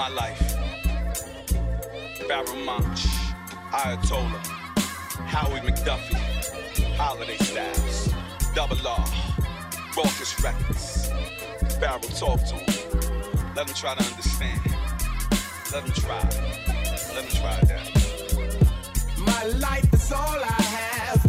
my life. Barrel Munch, Ayatollah, Howie McDuffie, Holiday Styles, Double R, Raucous Records. Barrel talk to him. Let him try to understand. Let him try. Let him try that. My life is all I have.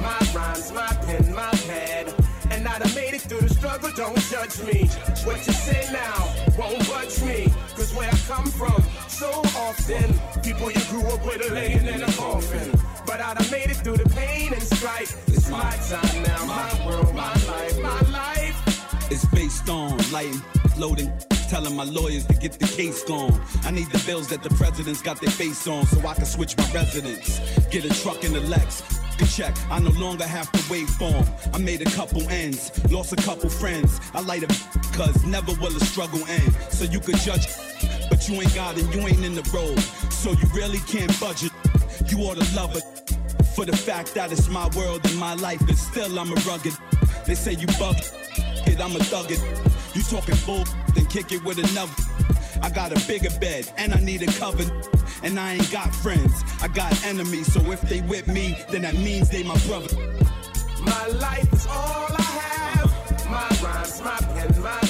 My rhymes, my pen, my pad. And I done made it through the struggle, don't judge me. What you say now won't budge me. Cause where I come from, so often, people you grew up with are laying in a coffin. But I done made it through the pain and strife. It's my time now, my world, my life, my life. It's based on lighting, loading, telling my lawyers to get the case gone. I need the bills that the presidents got their face on so I can switch my residence. Get a truck in the Lex. a Check, I no longer have to wait for 'em. I made a couple ends, lost a couple friends. I light a cause never will a struggle end. So you could judge, but you ain't got it, you ain't in the road. So you really can't budget. You ought to love it for the fact that it's my world and my life, and still I'm a rugged. They say you bug it, I'm a thug it. You talking bull, then kick it with another. I got a bigger bed and I need a cover. And I ain't got friends, I got enemies. So if they with me, then that means they my brother. My life is all I have. My rhymes, my pen, my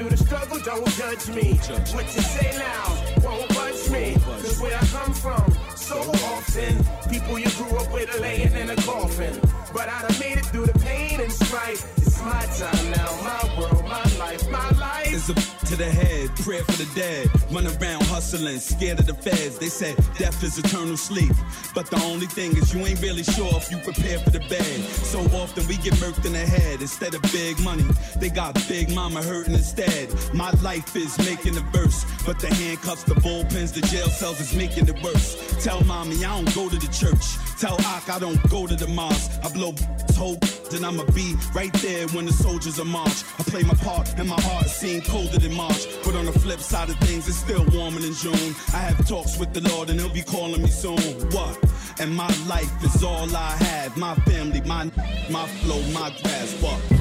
through the struggle, don't judge me. What you say now won't budge me. Cause where I come from, so often, people you grew up with are laying in a coffin. But I done made it through the pain and strife. It's my time now, my world, my life, my life. It's a to the head, prayer for the dead. Run around hustling, scared of the feds. They said death is eternal sleep. But the only thing is you ain't really sure if you prepare for the bed. So often we get murked in the head instead of big money. They got big mama hurting instead. My life is making a verse. But the handcuffs, the bullpens, the jail cells is making it worse. Tell mommy I don't go to the church. Tell Ak I don't go to the mosque. I blow hope, then I'ma be right there when the soldiers are march. I play my part and my heart seemed colder than March. But on the flip side of things, it's still warmer than June. I have talks with the Lord and he'll be calling me soon. What? And my life is all I have. My family, my my flow, my grass. What?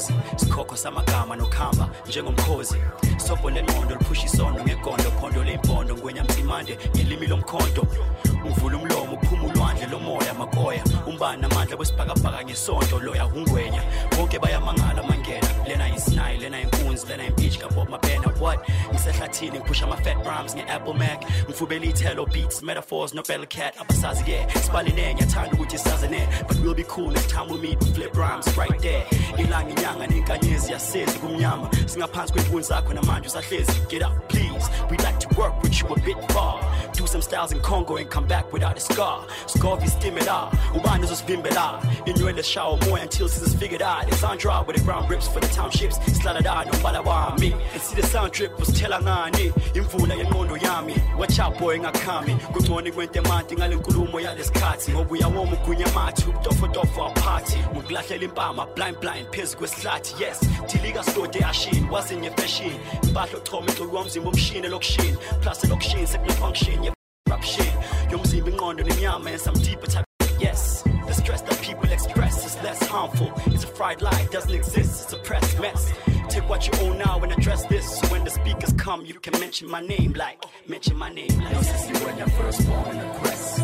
Moya wedlozi sikhokho samagama nokuhamba njengomkhozi sobho lengqondo liphusha isondo ngegondo phondo lempondo. Ngwenya mtsimande ngelimi lomkhonto ngivula umlomo uphuma ulwandle lomoya makoya. Umbani namandla kwesibhakabhaka ngesonto loya ungwenya bonke bayamangala mangena. Lena yisinayi lena inkunzi lena impeach kabob mabena. What? Ngisehlathini ngiphusha ama-fat rhymes nge-apple mac. Ngifubela iy'thelo beats metaphors no battle cat abasazi-ke sibalile ngiyathanda ukuthi sazene but we'll be cool next time we meet flip rhymes right there. Ilanga inyanga nenkanyezi yasezi kumnyama. Singaphansi kwey'nkuni zakho namanje usahlezi. Get up please. We'd like to work with you a bit far do some styles in Congo and come back without a scar. Scovi stimula ah. ubani uzosivimbela ah. inywele shawa moya until sisters figured ah. out on draw with the ground rips for the townships. Slide out nombala wami and see the sound trip usithela ngani imvula yenqondo yami watch out boy ngakhami kungcone kwente manti ngale nkulumo yalesikhathi ngoba uyawoma ugunya mathi ubutofotofo aphathi ngokulahlela impama blind blind phezu kwesihlathi yes. Dilika slode ashini wasenyefashion impahla ochoma iculu wamzimba umshini elokushini plus elokushini sekunefunction ye-corruption yomzimba ingqondo nenyama and some deeper type Yes, the stress that people express is less harmful. It's a fried lie, doesn't exist, it's a press mess. Take what you own now and address this. So when the speakers come, you can mention my name like, mention my name like. No, see when you're first born in the quest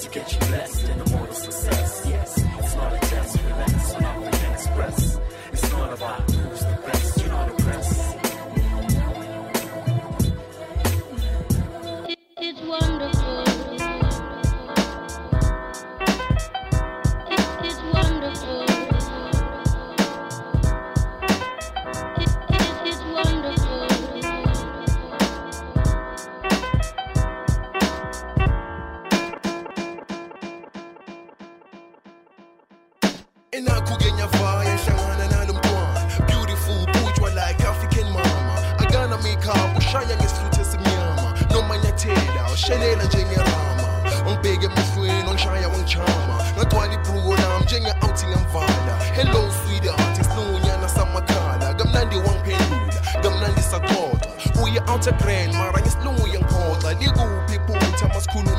to get you blessed and more success. Yes, it's not a test, relax, so can express. It's not about wonderful. Nomanyathela ushelela njengerama ngibeke emehlweni ongishaya wangichama ngagcwala ibhruko lami njenge-outing yamvala hello sweetheart isilungunyana samakhala kamnandi wangiphendula kamnandi saxoxa tota. uye out grand mara ngesilungu uyangiphoxa likuphi iphutha masikhulume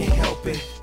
can't help it.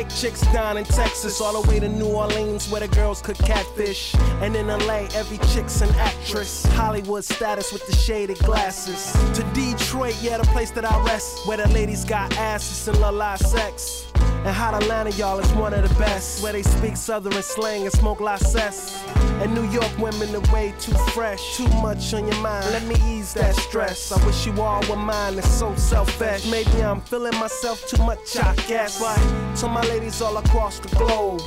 Thick chicks down in Texas, all the way to New Orleans where the girls could catfish. And in LA, every chick's an actress. Hollywood status with the shaded glasses. To Detroit, yeah, the place that I rest, where the ladies got asses and la sex. And hot Atlanta, y'all, is one of the best, where they speak southern slang and smoke la cess. And New York women are way too fresh, too much on your mind. Let me ease that stress. I wish you all were mine, it's so selfish. Maybe I'm feeling myself too much, I guess. But to my ladies all across the globe,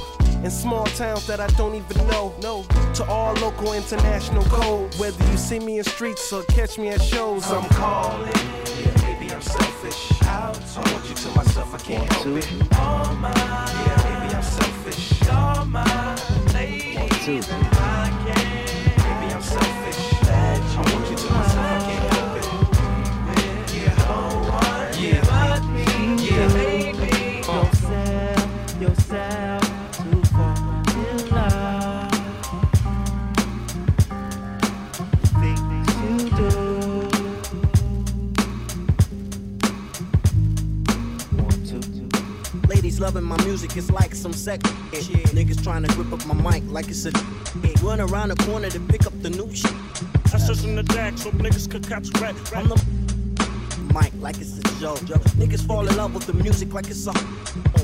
in small towns that I don't even know, no. To all local, international code. Whether you see me in streets or catch me at shows, I'm calling. Yeah, maybe I'm selfish. I want you to myself, I can't help it. All mine. Yeah, maybe I'm selfish. All mine, ladies, loving my music, it's like some sex shit. Niggas trying to grip up my mic like it's a run around the corner to pick up the new shit. That's just in the deck so niggas could catch red. I'm the mic like it's a joke. Niggas fall in love with the music like it's a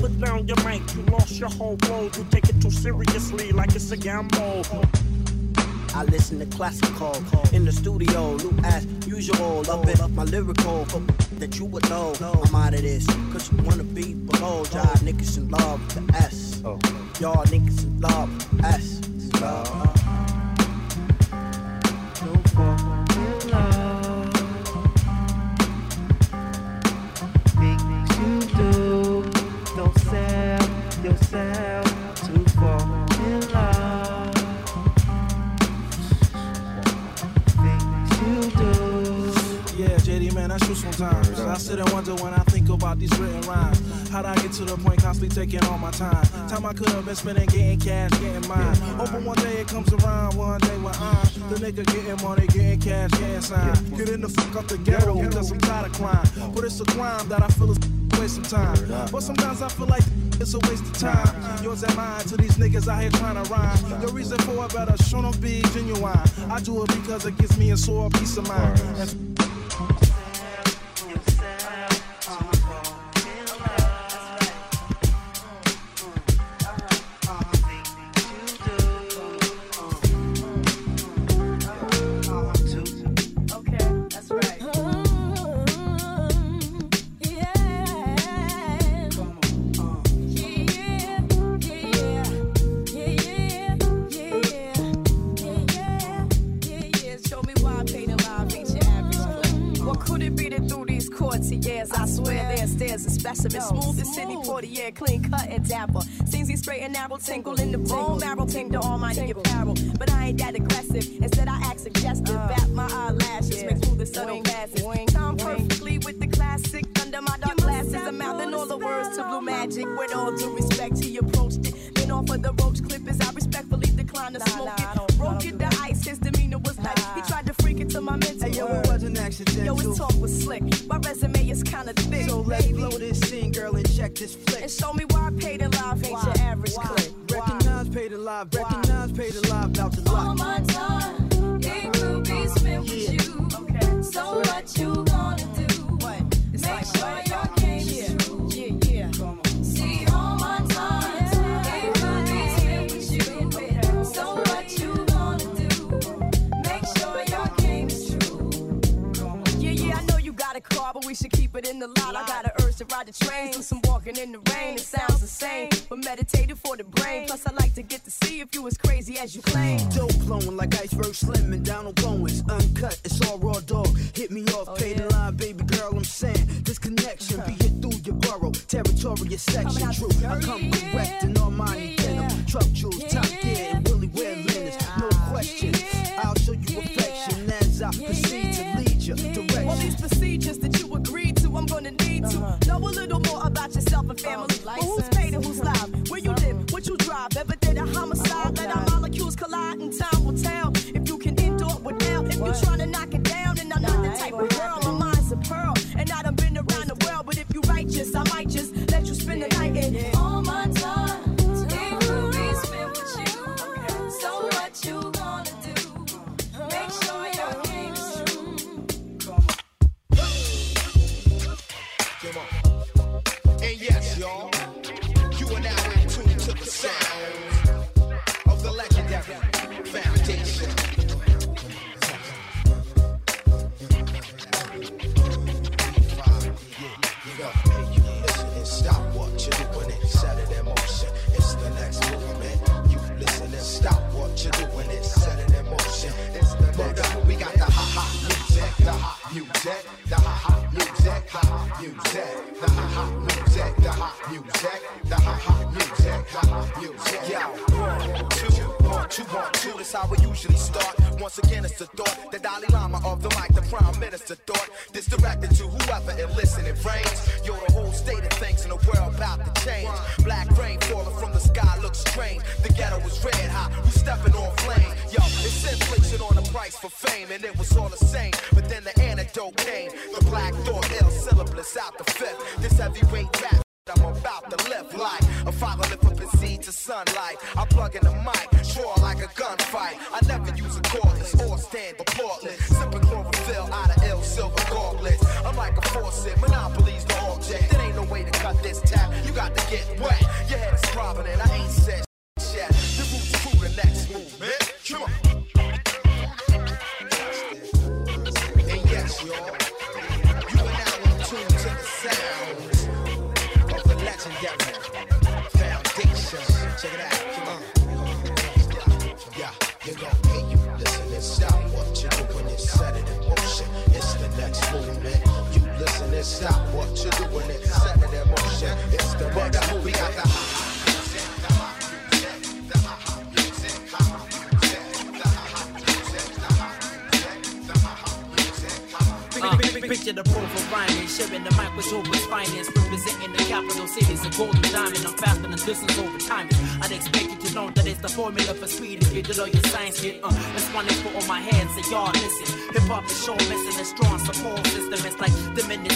Put down your mic, you lost your whole world. You take it too seriously like it's a gamble. I listen to classical in the studio, new as usual. Love it, my lyrical for that you would know. I'm out of this, cause you wanna be below. Y'all niggas in love, with the S. Oh. Y'all niggas in love, S. Love. Sit and wonder when I think about these written rhymes. How'd I get to the point constantly taking all my time? Time I could have been spending getting cash, getting mine. Hoping one day it comes around, one day when I'm the nigga getting money, getting cash, getting signed. Get in the fuck up the ghetto because I'm tired of crime. But it's a crime that I feel is waste of time. But sometimes I feel like it's a waste of time. Yours and mine to these niggas out here trying to rhyme. Your reason for it better show no be genuine. I do it because it gives me a sore peace of mind. Tingle in the bone marrow, ping the almighty apparel. But I ain't that aggressive. Instead, I act suggestive. Uh. Bat my eyelashes, make through the subtle passes. Time perfectly with the classic under my dark glasses. I'm mouthing all the words to blue magic. With all due respect, he approached it. Then offered the roach clippers. I respectfully declined to smoke it. Broke it, the ice, his demeanor was nice. He tried to freak it to my mental. Hey, yo, it wasn't accidental. Yo, his talk was slick. My resume is kinda thick. So let's blow this scene, girl, and check this flick. And show me why I paid in live ain't your average clip. Recognize, paid alive, recognize, paid alive, out All my time, it could be spent with you. Okay. So what you gonna do? What? Make sure your game is true. Yeah, yeah. See, all my time, it could be spent with you. So what you gonna do? Make sure your game is true. Yeah, yeah, I know you got a car, but we should keep it in the lot. I got an urge to ride the train, do some meditative for the brain. Plus, I like to get to see if you as crazy as you claim. Dope flowing like iceberg slim and Donald Goines. Uncut, it's all raw dog. Hit me off, oh, pay the line, baby girl. I'm saying this connection be hit through your borough. Territorial section, true. I come correct in all my denim. Truck jewels, top gear, and Willie wear linens. No question. I'll show you affection as I proceed to lead you All these procedures that you agreed to, I'm gonna need to uh-huh. know a little more about yourself and family. Get wet.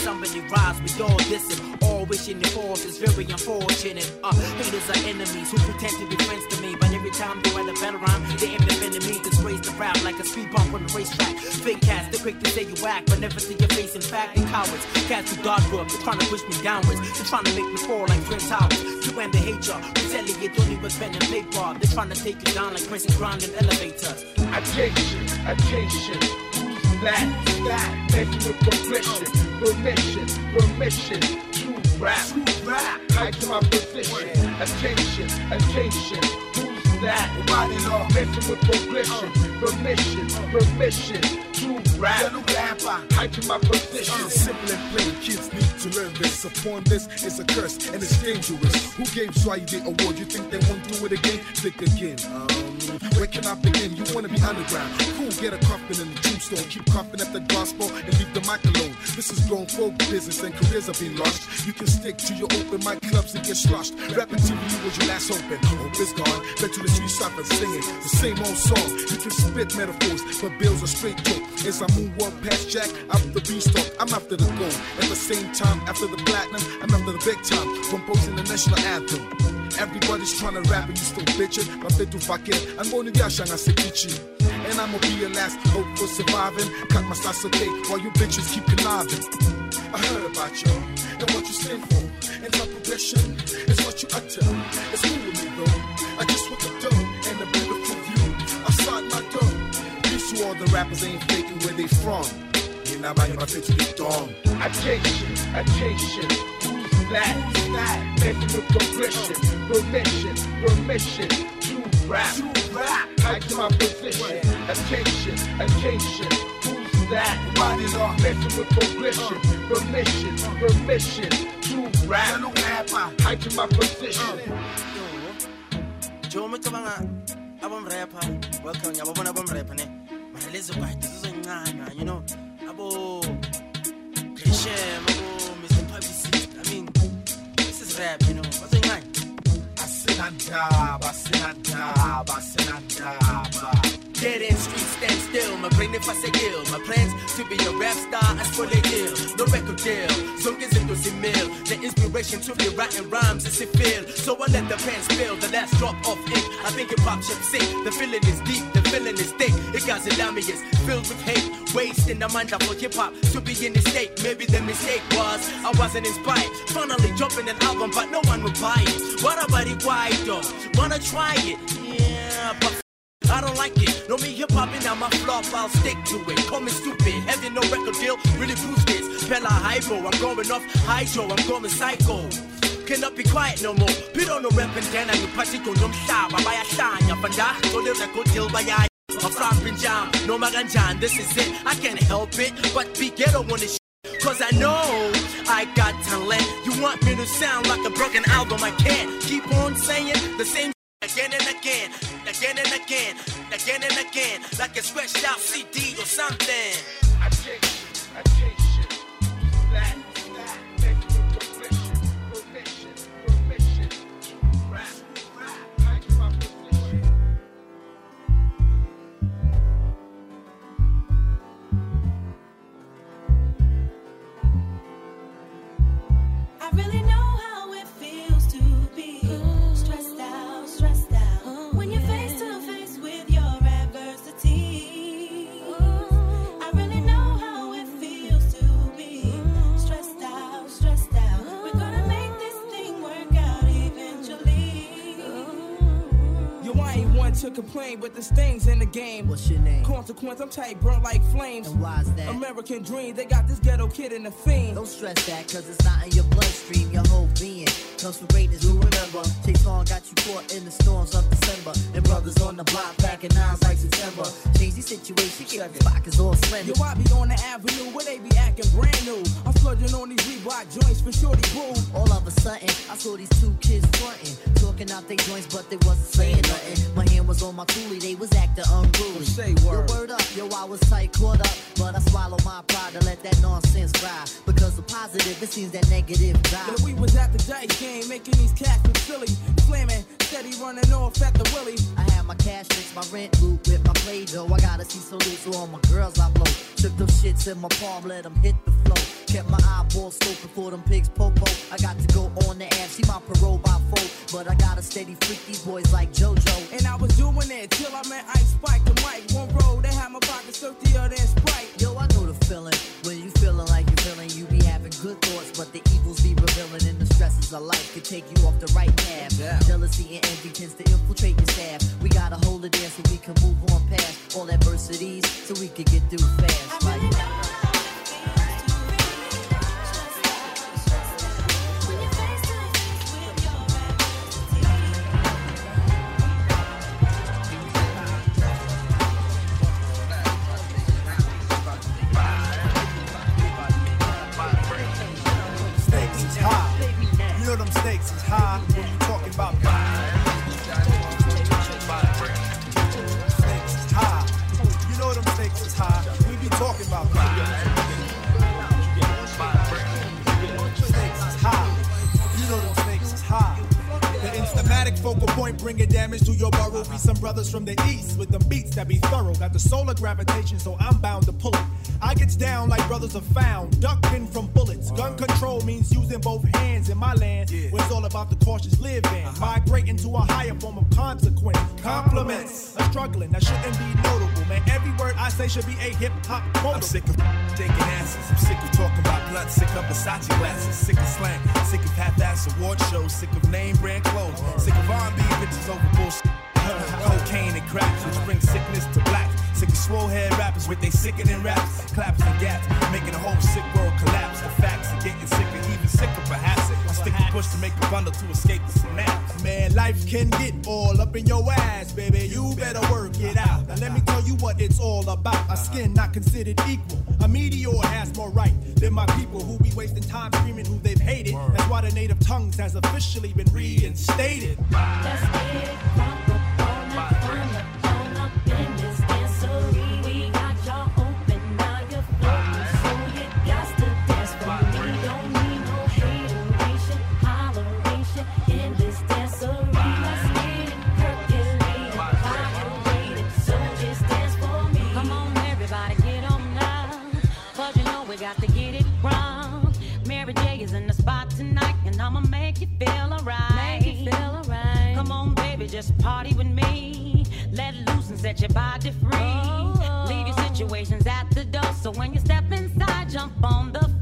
Somebody rise, we all listen. All wishing the force is very unfortunate. Uh, haters are enemies who pretend to be friends to me, but every time they write a better rhyme, they end up in me. Disgrace the rap like a speed bump on the racetrack. Fake cats, they're quick to say you whack, but never see your face. In fact, they cowards. Cats who dark up, they're trying to push me downwards. They're trying to make me fall like Twin Towers. You and the hate ya. Retaliate only with pen and paper. They're trying to take you down like pressing ground in elevators. Attention, attention. Who's that? That. Making with progression, permission, permission. True rap, rap. Hike to my position. Attention, attention. Who's that? Body law. Messing with progression, permission, permission. True rap. To my position. Simple and plain, kids need to learn this. Upon this, it's a curse and it's dangerous. Who gave Swai the award? You think they won't do it again? Think again. Um, where can I begin? You wanna be underground? Cool, get a coffin in the tombstone. Keep coughing at the gospel and leave the mic alone. This is grown folk business and careers are being lost. You can stick to your open mic clubs and get sloshed. Rapping to you was your last open. Hope is gone. Back to the street stop and singing the same old song. You can spit metaphors, but bills are straight talk. As I moonwalk past Jack, out the beanstalk, I'm after the gold. At the same time, after the platinum, I'm after the big time. Composing the national anthem. Everybody's trying to rap and you still bitching. My fit to fuck it. I'm going to Yashang, I say And I'ma be your last hope for surviving. Cut my slice of while you bitches keep conniving. I heard about you and what you stand for. And my progression is what you utter. It's cool with me though. I just want the dough to all the rappers ain't faking where they from. You know, I'm my fit to be done. Attention, attention. Who's that? Who's that? Making with progression, permission, permission. True rap, true rap. Hike to my position. Attention, attention. Who's that? Body law. Making with progression, permission, permission. True rap. Hike to my position. Uh. Joe ngicabanga abomrapper welcome yababona abomrapper ne you know abo Grisham abo Mr. I mean this is rap you know bazoncanywa Asinandaba, asinandaba, asinandaba. Dead end streets stand still, my brain if I say ill. My plans to be a rap star as for the ill. No record deal, is into the mill. The inspiration to be writing rhymes is a feel. So I let the pen spill, the last drop of ink. I think it hop should sing. The feeling is deep, the feeling is thick. It got is filled with hate. Wasting the mind for hip hop to be in this state. Maybe the mistake was I wasn't inspired. Finally dropping an album, but no one would buy it. What about it? Why though? Wanna try it? Yeah, but I don't like it. No me hip hop and now my flop, I'll stick to it. Call me stupid, having no record deal really proves this. Bella Hypo, I'm going off hydro, I'm going psycho. Cannot be quiet no more. Pito no reppin' then I'm party ko nyom shaba baya shanya panda. So the record deal baya. I'm flopping jam, no maganjan, this is it. I can't help it, but be ghetto on this. Cause I know I got talent. You want me to sound like a broken album? I can't keep on saying the same again and again, again and again, again and again, like a scratched out CD or something. Attention, attention. Who's that? That. To complain, but there's things in the game. What's your name? Consequence, I'm tight, burnt like flames. And why's that? American dream, they got this ghetto kid in the fiend. Don't stress that, cause it's not in your bloodstream, your whole being. Comes from greatness, you remember. Chase on got you caught in the storms of December. And brothers on the block packing nines like September. Change the situation, keep the pockets all slender. Yo, I be on the avenue where they be acting brand new. I'm splurging on these Reebok joints for shorty boo. All of a sudden, I saw these two kids fronting, talking out their joints, but they wasn't saying nothing. My hand was on my coolie, they was acting unruly. Say word. Yo, word up, yo, I was tight, caught up, but I swallowed my pride to let that nonsense ride. Because the positive, it seems that negative die. Yeah, we was at the dice game, making these cats look silly. Slamming, steady running off at the willy. I have my cash fix, my rent loot with my play dough. I gotta see so loose, so all my girls I blow. Took them shits in my palm, let them hit the flow. Kept my eyeballs scoping for them pigs popo. I got to go on the ass, see my parole by four. But I got a steady freak these boys like JoJo. Instamatic focal point bringing damage to your burrow. Be some brothers from the east with the beats that be thorough. Got the solar gravitation, so I'm bound to pull it. I gets down like brothers are found, ducking from bullets. Gun control means using both hands in my land, where it's all about the cautious living. Uh-huh. Migrating to a higher form of consequence. Compliments, a struggling that shouldn't be notable, man. Every word I say should be a hip hop quote. I'm sick of taking asses. I'm sick of talking about blood. Sick of Versace glasses. Sick of slang. Sick of half-ass award shows. Sick of name brand clothes. Sick of R&B bitches over bullshit. Cocaine and crack, which brings sickness to black. Sick of swole head rappers with they sickening raps, claps and gaps, making the whole sick world collapse. The facts are getting sicker, I stick to push to make a bundle to escape the synapse. Man, life can get all up in your ass, baby. You better work it out. Now let me tell you what it's all about. A skin not considered equal. A meteor has more right than my people who be wasting time screaming who they've hated. That's why the native tongues has officially been reinstated. Let's get it I'ma make you feel alright. Make you feel alright. Come on, baby, just party with me. Let loose and set your body free. Oh. Leave your situations at the door, so when you step inside, jump on the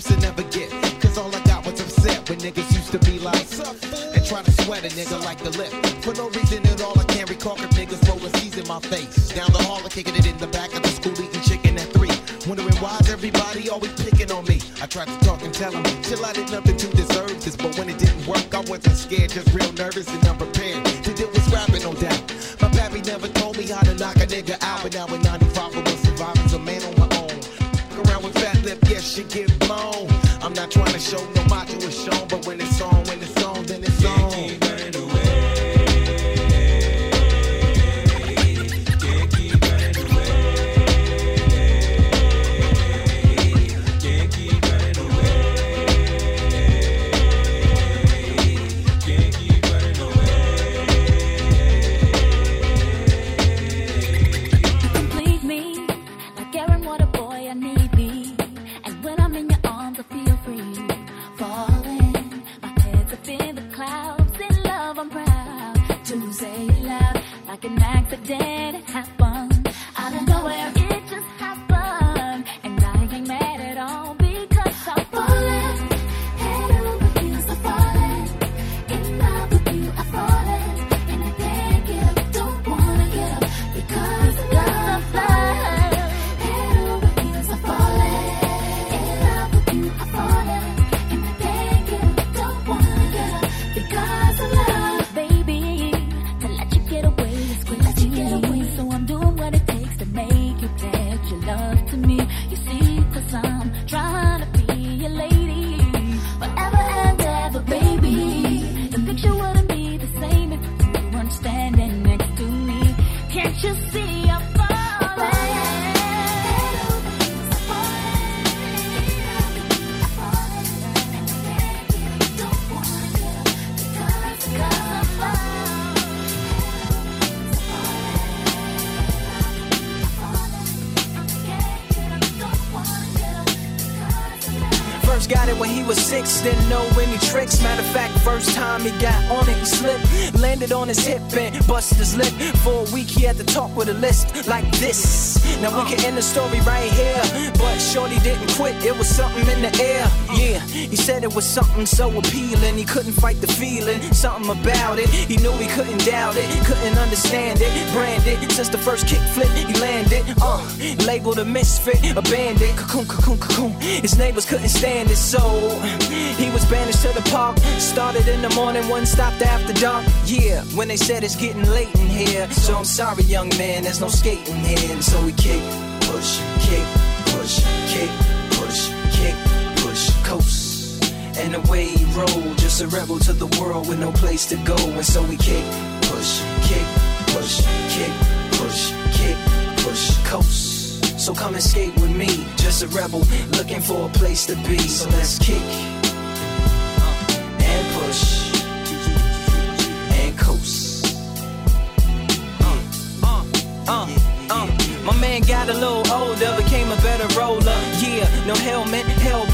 used to never get, cause all I got was upset when niggas used to be like, and try to sweat a nigga like the lip. For no reason at all, I can't recall if niggas rolling C's in my face. Down the hall, I'm kicking it in the back of the school, eating chicken at three. Wondering why's everybody always picking on me. I tried to talk and tell them, chill, I did nothing to deserve this. But when it didn't work, I wasn't scared, just real nervous and unprepared. Trying to show no macho is shown, but six, didn't know any tricks. Matter of fact, first time he got on it, he slipped. Landed on his hip and busted his lip. For a week, he had to talk with a list like this. Now we can end the story right here. But Shorty didn't quit, it was something in the air. Yeah, he said it was something so appealing. He couldn't fight the feeling, something about it. He knew he couldn't doubt it, couldn't understand it. Branded since the first kick flip, he landed. Uh, labeled a misfit, a bandit. Cocoon, cocoon, cocoon. His neighbors couldn't stand it, so he was banished to the park. Started in the morning, one stopped after dark. Yeah, when they said it's getting late in here. So I'm sorry, young man, there's no skating here. So we kick, push, kick, push, kick, push, kick, push, coast. And away he rolled, just a rebel to the world with no place to go. And so we kick, push, kick, push, kick, push, kick, push, coast. So come and skate with me, just a rebel looking for a place to be. So let's kick got a little older, became a better roller. Yeah, no helmet,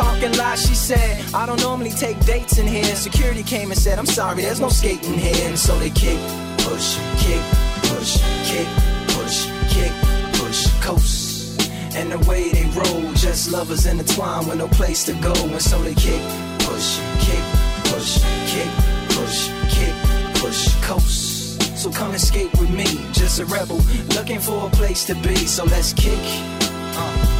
parking lot. She said, I don't normally take dates in here. Security came and said, I'm sorry, there's no skating here. And so they kick, push, kick, push, kick, push, kick, push, coast. And the way they roll, just lovers intertwined with no place to go. And so they kick, push, kick, push, kick, push, kick, push, coast. So come and skate with me, just a rebel looking for a place to be. So let's kick, uh,